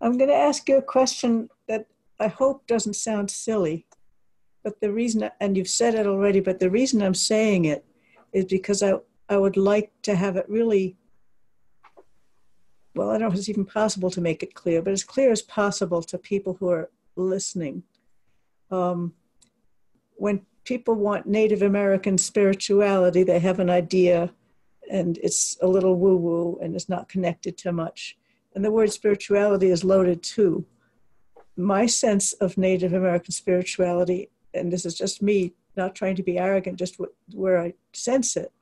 I'm going to ask you a question that I hope doesn't sound silly, but the reason, and you've said it already, but the reason I'm saying it is because I, I would like to have it really, well, I don't know if it's even possible to make it clear, but as clear as possible to people who are listening. Um, when people want Native American spirituality, they have an idea and it's a little woo woo and it's not connected to much. And the word spirituality is loaded too. My sense of Native American spirituality, and this is just me not trying to be arrogant, just where I sense it,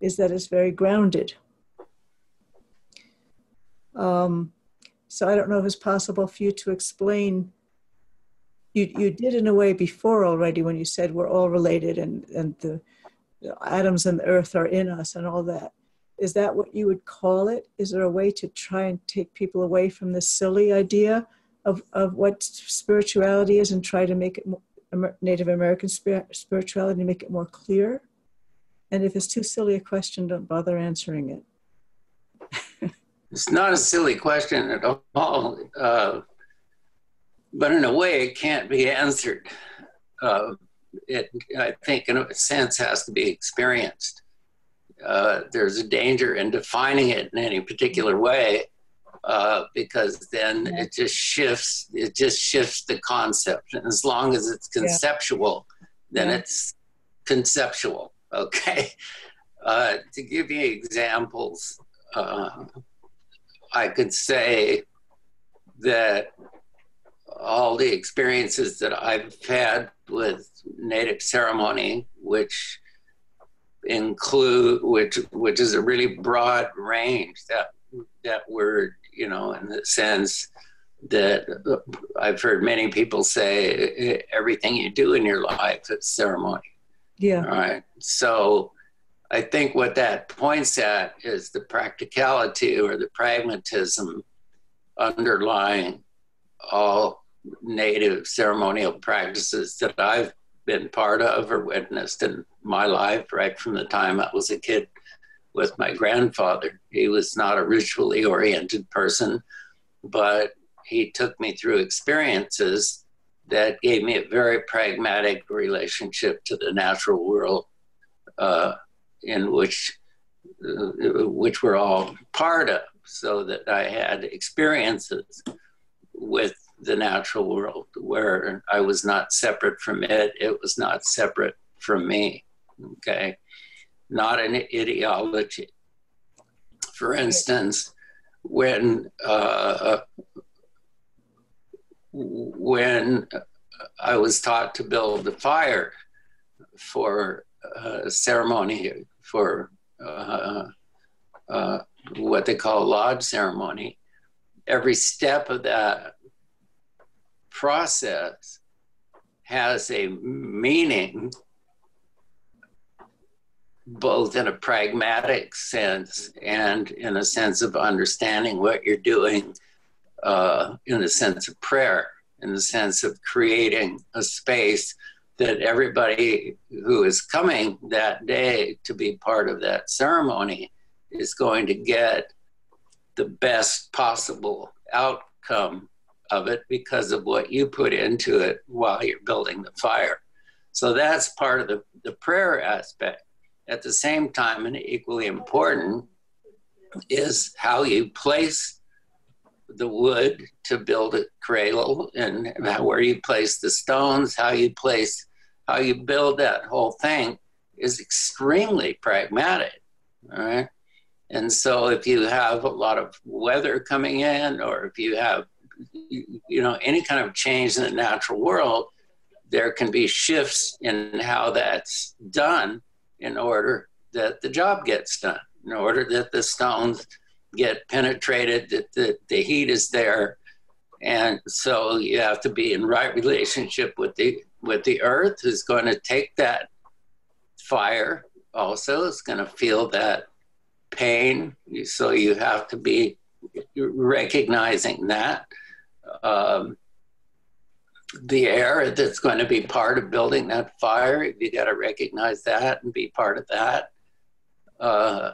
is that it's very grounded. Um, so I don't know if it's possible for you to explain. You, you did in a way before already when you said we're all related and, and the, the atoms and the earth are in us and all that. Is that what you would call it? Is there a way to try and take people away from this silly idea of, of what spirituality is and try to make it more, Native American spirituality, make it more clear? And if it's too silly a question, don't bother answering it. it's not a silly question at all. Uh, but in a way, it can't be answered. Uh, it, I think, in a sense, has to be experienced. Uh, there's a danger in defining it in any particular way uh, because then yeah. it just shifts it just shifts the concept and as long as it's conceptual yeah. then yeah. it's conceptual okay uh, to give you examples uh, i could say that all the experiences that i've had with native ceremony which include which which is a really broad range that that word you know in the sense that uh, I've heard many people say everything you do in your life is ceremony. Yeah. All right. So I think what that points at is the practicality or the pragmatism underlying all native ceremonial practices that I've been part of or witnessed in my life right from the time I was a kid with my grandfather. He was not a ritually oriented person, but he took me through experiences that gave me a very pragmatic relationship to the natural world uh, in which uh, which we're all part of so that I had experiences with the natural world where I was not separate from it, it was not separate from me. Okay. Not an ideology. For instance, when uh, when I was taught to build a fire for a ceremony for uh, uh, what they call lodge ceremony, every step of that process has a meaning both in a pragmatic sense and in a sense of understanding what you're doing uh, in the sense of prayer, in the sense of creating a space that everybody who is coming that day to be part of that ceremony is going to get the best possible outcome of it because of what you put into it while you're building the fire. So that's part of the, the prayer aspect. At the same time, and equally important, is how you place the wood to build a cradle and where you place the stones, how you place, how you build that whole thing is extremely pragmatic. All right. And so if you have a lot of weather coming in, or if you have you know any kind of change in the natural world there can be shifts in how that's done in order that the job gets done in order that the stones get penetrated that the, the heat is there. And so you have to be in right relationship with the with the earth who's going to take that fire. Also is going to feel that pain. So you have to be recognizing that um, the air that's going to be part of building that fire. You got to recognize that and be part of that. Uh,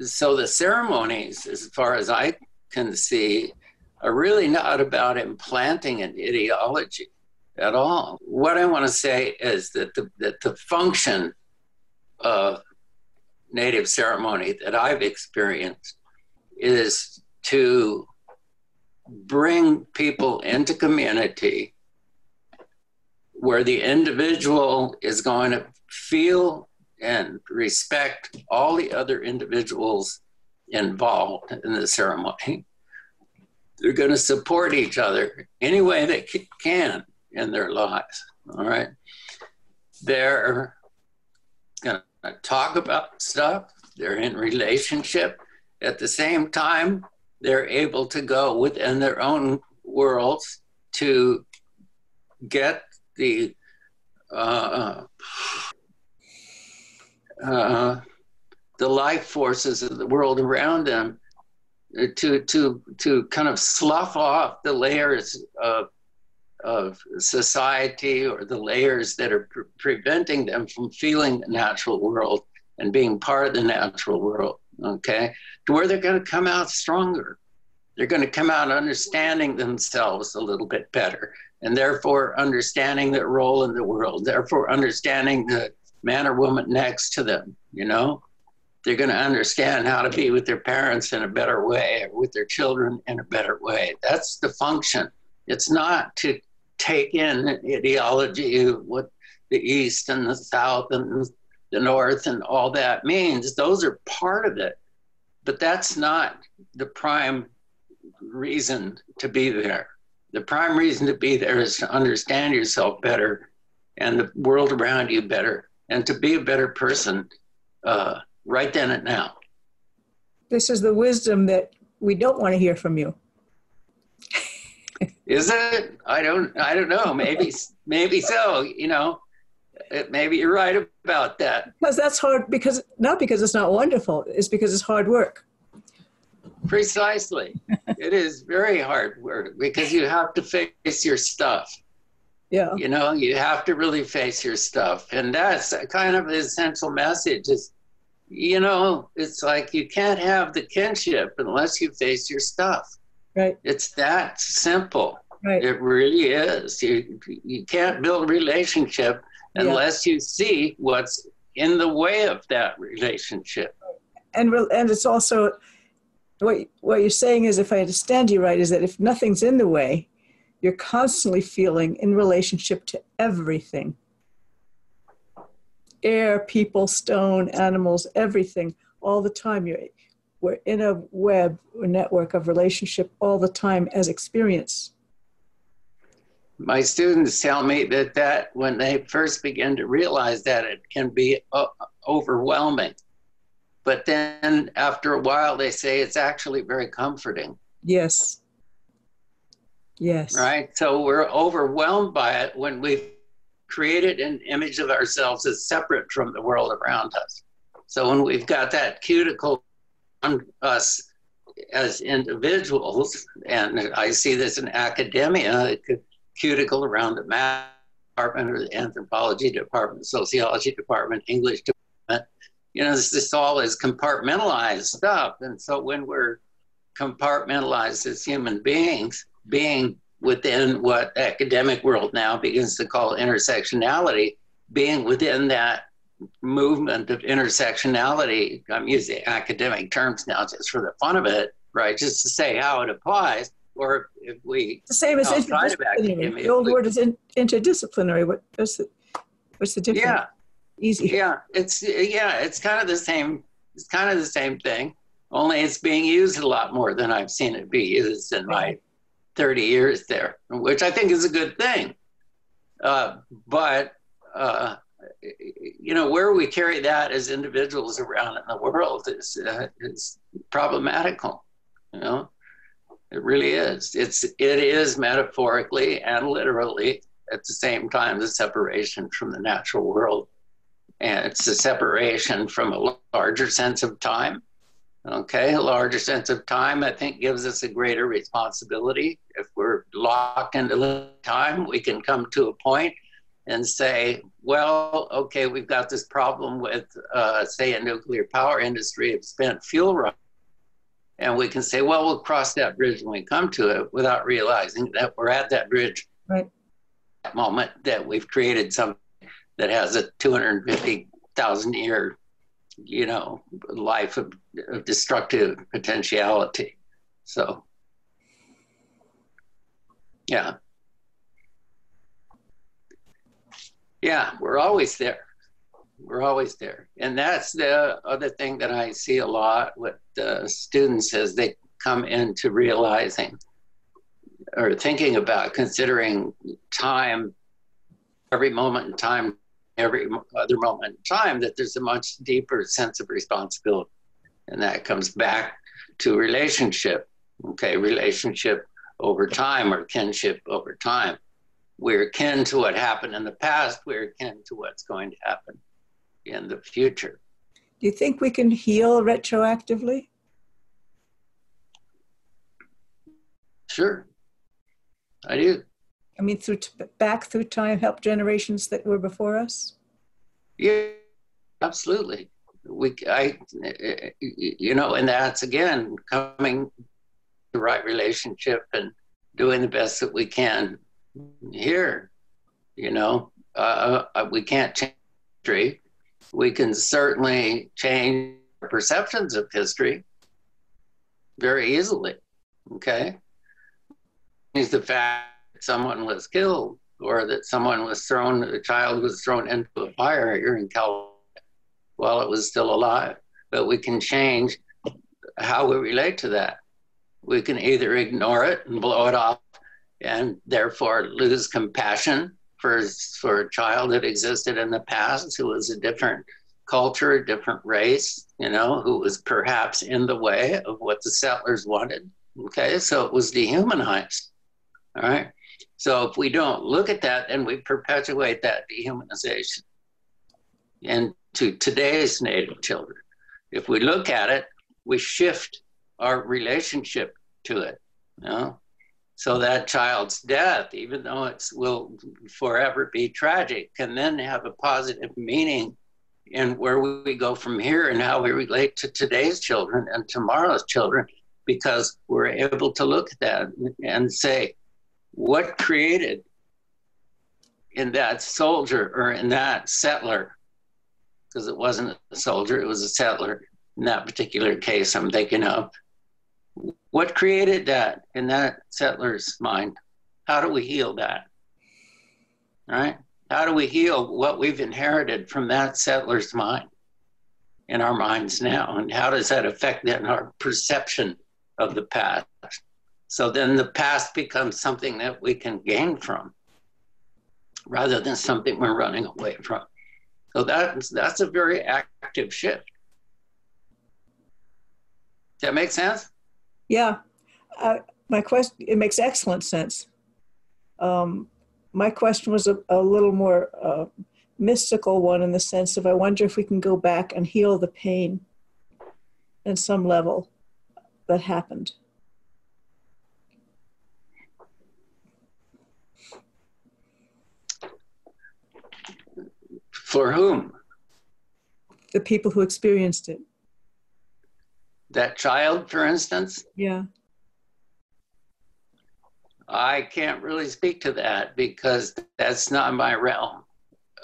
so the ceremonies, as far as I can see, are really not about implanting an ideology at all. What I want to say is that the, that the function of native ceremony that I've experienced is to bring people into community where the individual is going to feel and respect all the other individuals involved in the ceremony. They're going to support each other any way they can in their lives. All right. They're going to talk about stuff, they're in relationship. At the same time, they're able to go within their own worlds to get the uh, uh, the life forces of the world around them uh, to to to kind of slough off the layers of of society or the layers that are pre- preventing them from feeling the natural world and being part of the natural world okay to where they're going to come out stronger they're going to come out understanding themselves a little bit better and therefore understanding their role in the world, therefore understanding the man or woman next to them, you know? They're going to understand how to be with their parents in a better way, with their children in a better way. That's the function. It's not to take in ideology of what the East and the South and the North and all that means. Those are part of it, but that's not the prime reason to be there the prime reason to be there is to understand yourself better and the world around you better and to be a better person uh, right then and now. This is the wisdom that we don't want to hear from you. is it? I don't. I don't know. Maybe. maybe so. You know. Maybe you're right about that. Because that's hard. Because not because it's not wonderful. It's because it's hard work. Precisely. it is very hard work because you have to face your stuff. Yeah. You know, you have to really face your stuff. And that's kind of the essential message is, you know, it's like you can't have the kinship unless you face your stuff. Right. It's that simple. Right. It really is. You, you can't build a relationship unless yeah. you see what's in the way of that relationship. And, and it's also, what, what you're saying is, if I understand you right, is that if nothing's in the way, you're constantly feeling in relationship to everything air, people, stone, animals, everything, all the time. You're, we're in a web or network of relationship all the time as experience. My students tell me that that when they first begin to realize that it can be uh, overwhelming but then after a while, they say it's actually very comforting. Yes. Yes. Right? So we're overwhelmed by it when we've created an image of ourselves as separate from the world around us. So when we've got that cuticle on us as individuals, and I see this in academia, cuticle around the math department or the anthropology department, sociology department, English department, you know, this, this all is compartmentalized stuff. And so when we're compartmentalized as human beings, being within what academic world now begins to call intersectionality, being within that movement of intersectionality, I'm using academic terms now just for the fun of it, right? Just to say how it applies. Or if we the same as interdisciplinary. The old we, word is in, interdisciplinary. What, what's the what's the difference? Yeah, easy. Yeah, it's yeah, it's kind of the same. It's kind of the same thing. Only it's being used a lot more than I've seen it be used in my 30 years there, which I think is a good thing. Uh, but uh, you know, where we carry that as individuals around in the world is uh, is problematical. You know, it really is. It's it is metaphorically and literally at the same time the separation from the natural world and it's a separation from a larger sense of time. Okay, a larger sense of time, I think, gives us a greater responsibility. If we're locked into time, we can come to a point and say, well, okay, we've got this problem with, uh, say, a nuclear power industry of spent fuel And we can say, well, we'll cross that bridge when we come to it without realizing that we're at that bridge. Right. Moment that we've created something that has a 250,000 year, you know, life of, of destructive potentiality. So, yeah. Yeah, we're always there. We're always there. And that's the other thing that I see a lot with the students as they come into realizing or thinking about considering time, every moment in time, every other moment in time, that there's a much deeper sense of responsibility. And that comes back to relationship. Okay, relationship over time or kinship over time. We're kin to what happened in the past, we're kin to what's going to happen in the future. Do you think we can heal retroactively? Sure, I do. I mean, through t- back through time, help generations that were before us. Yeah, absolutely. We, I, you know, and that's again coming the right relationship and doing the best that we can here. You know, uh, uh we can't change history. We can certainly change perceptions of history very easily. Okay, is the fact that someone was killed or that someone was thrown, a child was thrown into a fire here in California while it was still alive. But we can change how we relate to that. We can either ignore it and blow it off and therefore lose compassion for, for a child that existed in the past who was a different culture, a different race, you know, who was perhaps in the way of what the settlers wanted. Okay, so it was dehumanized. All right. So if we don't look at that, then we perpetuate that dehumanization into today's Native children. If we look at it, we shift our relationship to it. You know? So that child's death, even though it will forever be tragic, can then have a positive meaning in where we go from here and how we relate to today's children and tomorrow's children, because we're able to look at that and say, what created in that soldier or in that settler, because it wasn't a soldier, it was a settler in that particular case I'm thinking of. What created that in that settler's mind? How do we heal that? Right? How do we heal what we've inherited from that settler's mind in our minds now? And how does that affect then our perception of the past? So then the past becomes something that we can gain from rather than something we're running away from. So that's, that's a very active shift. Does that make sense? Yeah. Uh, my question, it makes excellent sense. Um, my question was a, a little more uh, mystical one in the sense of I wonder if we can go back and heal the pain in some level that happened. For whom? The people who experienced it. That child, for instance? Yeah. I can't really speak to that because that's not my realm.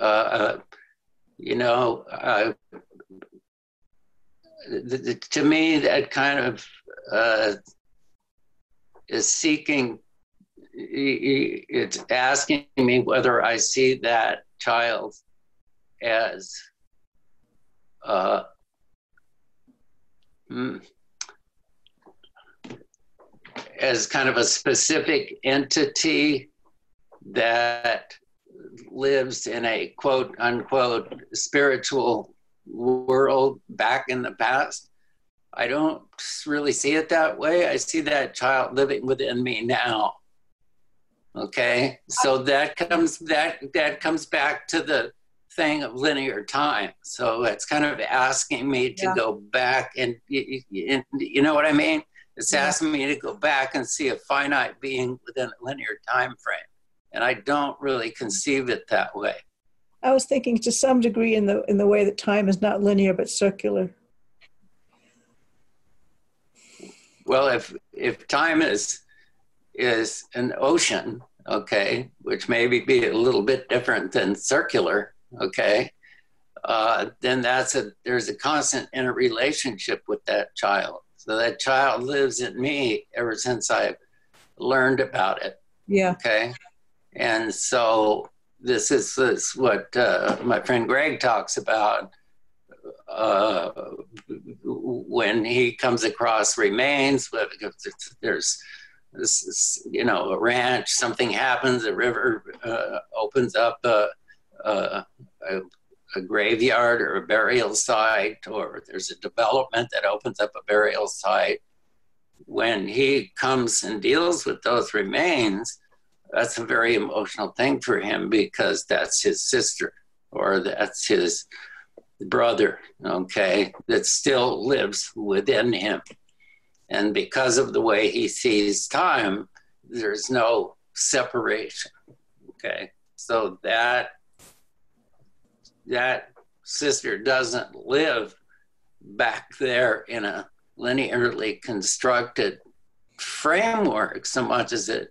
Uh, uh, you know, uh, the, the, to me, that kind of uh, is seeking, it's asking me whether I see that child as uh, Mm. as kind of a specific entity that lives in a quote unquote spiritual world back in the past. I don't really see it that way. I see that child living within me now. Okay, so that comes that that comes back to the thing of linear time. So it's kind of asking me to yeah. go back and you, you, you, know what I mean? It's yeah. asking me to go back and see a finite being within a linear time frame. And I don't really conceive it that way. I was thinking to some degree in the in the way that time is not linear but circular. Well, if if time is is an ocean, okay, which maybe be a little bit different than circular, okay, uh, then that's a there's a constant interrelationship with that child. So that child lives in me ever since I learned about it. Yeah. Okay. And so this is, this what uh, my friend Greg talks about uh, when he comes across remains. There's this, is you know, a ranch, something happens, a river uh, opens up a, a, a, graveyard or a burial site, or there's a development that opens up a burial site. When he comes and deals with those remains, that's a very emotional thing for him because that's his sister or that's his brother, okay, that still lives within him. And because of the way he sees time, there's no separation. Okay. So that that sister doesn't live back there in a linearly constructed framework so much as it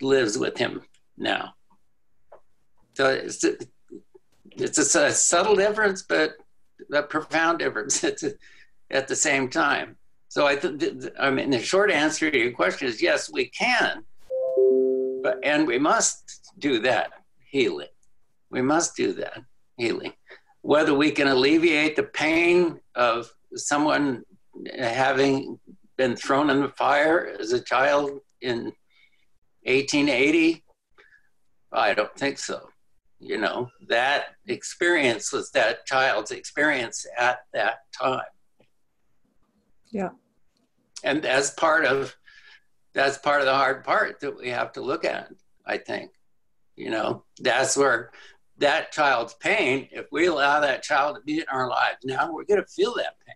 lives with him now. So it's, it's a, a subtle difference, but a profound difference at the same time. So I, th- I mean, the short answer to your question is yes, we can, but and we must do that healing. We must do that healing. Whether we can alleviate the pain of someone having been thrown in the fire as a child in 1880? I don't think so. You know, that experience was that child's experience at that time. Yeah. And that's part of that's part of the hard part that we have to look at, I think. You know, that's where that child's pain, if we allow that child to be in our lives, now we're going to feel that pain.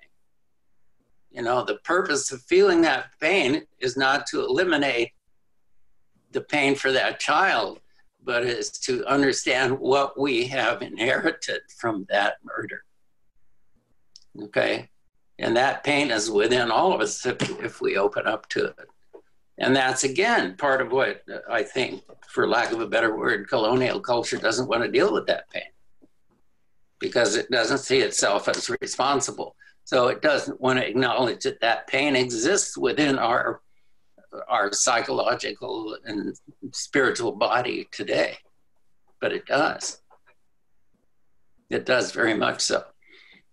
You know, the purpose of feeling that pain is not to eliminate the pain for that child, but is to understand what we have inherited from that murder. Okay? And that pain is within all of us if, if we open up to it. And that's again part of what uh, I think, for lack of a better word, colonial culture doesn't want to deal with that pain because it doesn't see itself as responsible. So it doesn't want to acknowledge that that pain exists within our our psychological and spiritual body today, but it does. It does very much so.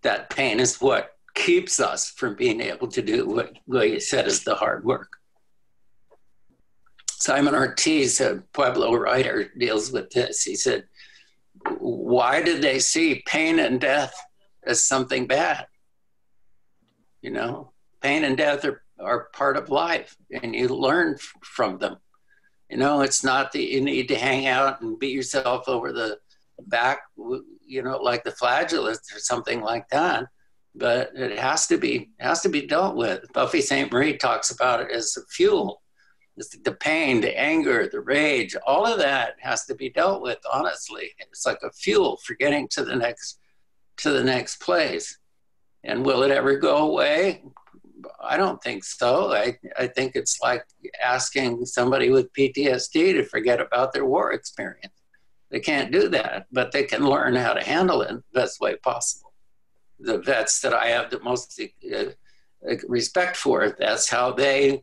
That pain is what keeps us from being able to do what, you said is the hard work. Simon Ortiz, a Pueblo writer, deals with this. He said, Why did they see pain and death as something bad? You know, pain and death are are part of life and you learn from them. You know, it's not that you need to hang out and beat yourself over the back, you know, like the flagellates or something like that. But it has to be has to be dealt with. Buffy Sainte-Marie talks about it as a fuel. The pain, the anger, the rage, all of that has to be dealt with. Honestly, it's like a fuel for getting to the next to the next place. And will it ever go away? I don't think so. I, I think it's like asking somebody with PTSD to forget about their war experience. They can't do that, but they can learn how to handle it the best way possible. The vets that I have the most uh, respect for, that's how they,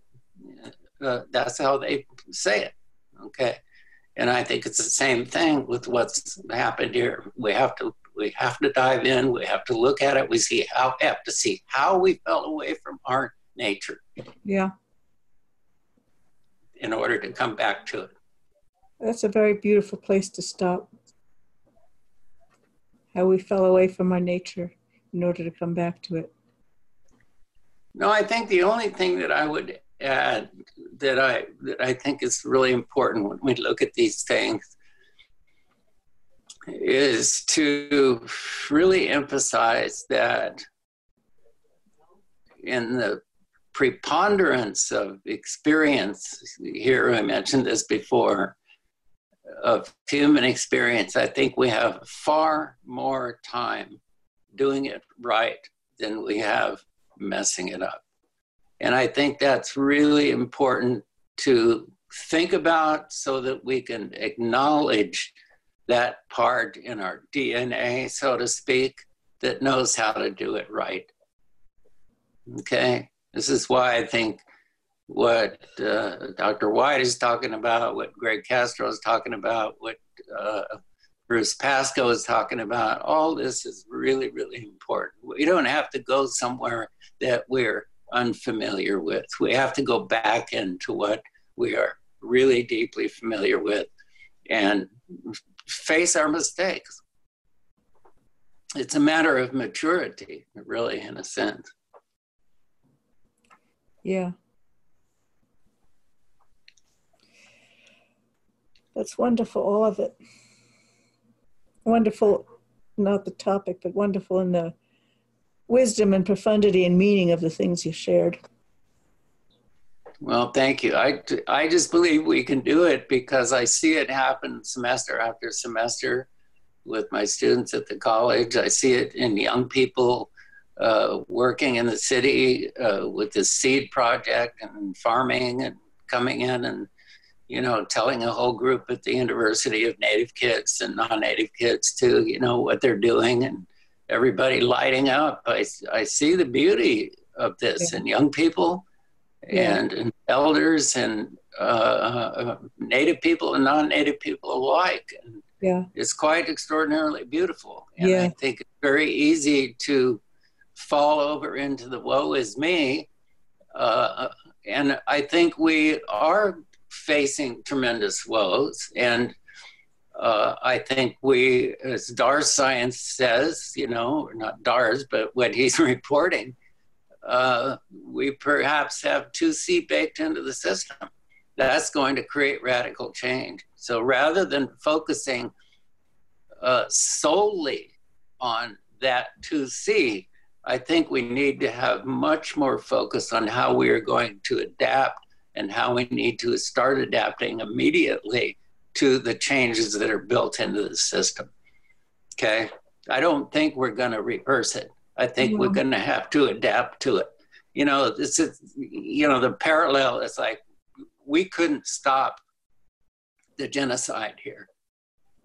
uh, that's how they say it. Okay. And I think it's the same thing with what's happened here. We have to we have to dive in. We have to look at it. We see how have to see how we fell away from our nature. Yeah. In order to come back to it. That's a very beautiful place to stop. How we fell away from our nature in order to come back to it. No, I think the only thing that I would that I that I think is really important when we look at these things is to really emphasize that in the preponderance of experience, here I mentioned this before, of human experience, I think we have far more time doing it right than we have messing it up. And I think that's really important to think about so that we can acknowledge that part in our DNA, so to speak, that knows how to do it right. Okay, this is why I think what uh, Dr. White is talking about, what Greg Castro is talking about, what uh, Bruce Pascoe is talking about, all this is really, really important. We don't have to go somewhere that we're unfamiliar with. We have to go back into what we are really deeply familiar with and face our mistakes. It's a matter of maturity, really, in a sense. Yeah. That's wonderful, all of it. Wonderful, not the topic, but wonderful in the wisdom and profundity and meaning of the things you shared. Well, thank you. I, I just believe we can do it because I see it happen semester after semester with my students at the college. I see it in young people uh, working in the city uh, with this seed project and farming and coming in and you know telling a whole group at the university of native kids and non-native kids too you know what they're doing and everybody lighting up i, I see the beauty of this yeah. in young people yeah. and, and, elders and uh, uh, native people and non-native people alike and yeah it's quite extraordinarily beautiful and yeah. i think it's very easy to fall over into the woe is me. Uh, and I think we are facing tremendous woes. And uh, I think we, as Dahr's science says, you know, not Dahr's, but what he's reporting, uh, we perhaps have 2C baked into the system. That's going to create radical change. So rather than focusing uh, solely on that 2C, I think we need to have much more focus on how we are going to adapt and how we need to start adapting immediately to the changes that are built into the system. Okay. I don't think we're going to reverse it. I think we're going to have to adapt to it. You know, this is, you know, the parallel is like we couldn't stop the genocide here.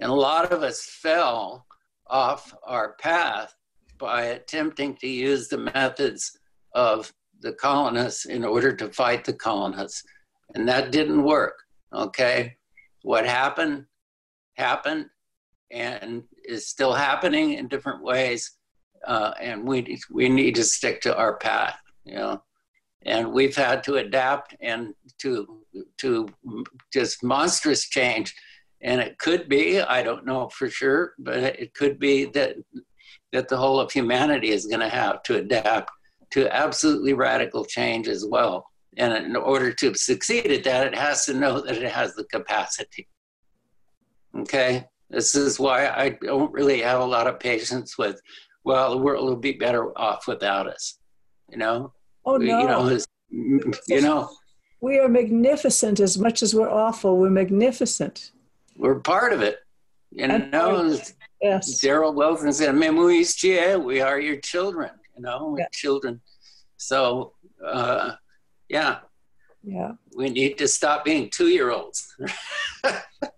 And a lot of us fell off our path by attempting to use the methods of the colonists in order to fight the colonists. And that didn't work. Okay. What happened, happened, and is still happening in different ways. Uh, and we, we need to stick to our path, you know. And we've had to adapt and to, to just monstrous change. And it could be, I don't know for sure, but it could be that that the whole of humanity is going to have to adapt to absolutely radical change as well. And in order to succeed at that, it has to know that it has the capacity. Okay? This is why I don't really have a lot of patience with, well, the world will be better off without us. You know? Oh, no. You know, you know we are magnificent as much as we're awful. We're magnificent. We're part of it. You and know, Yes. Daryl Wilson said, Memuistie, we are your children, you know, yeah. children. So, uh, yeah. Yeah. We need to stop being two year olds.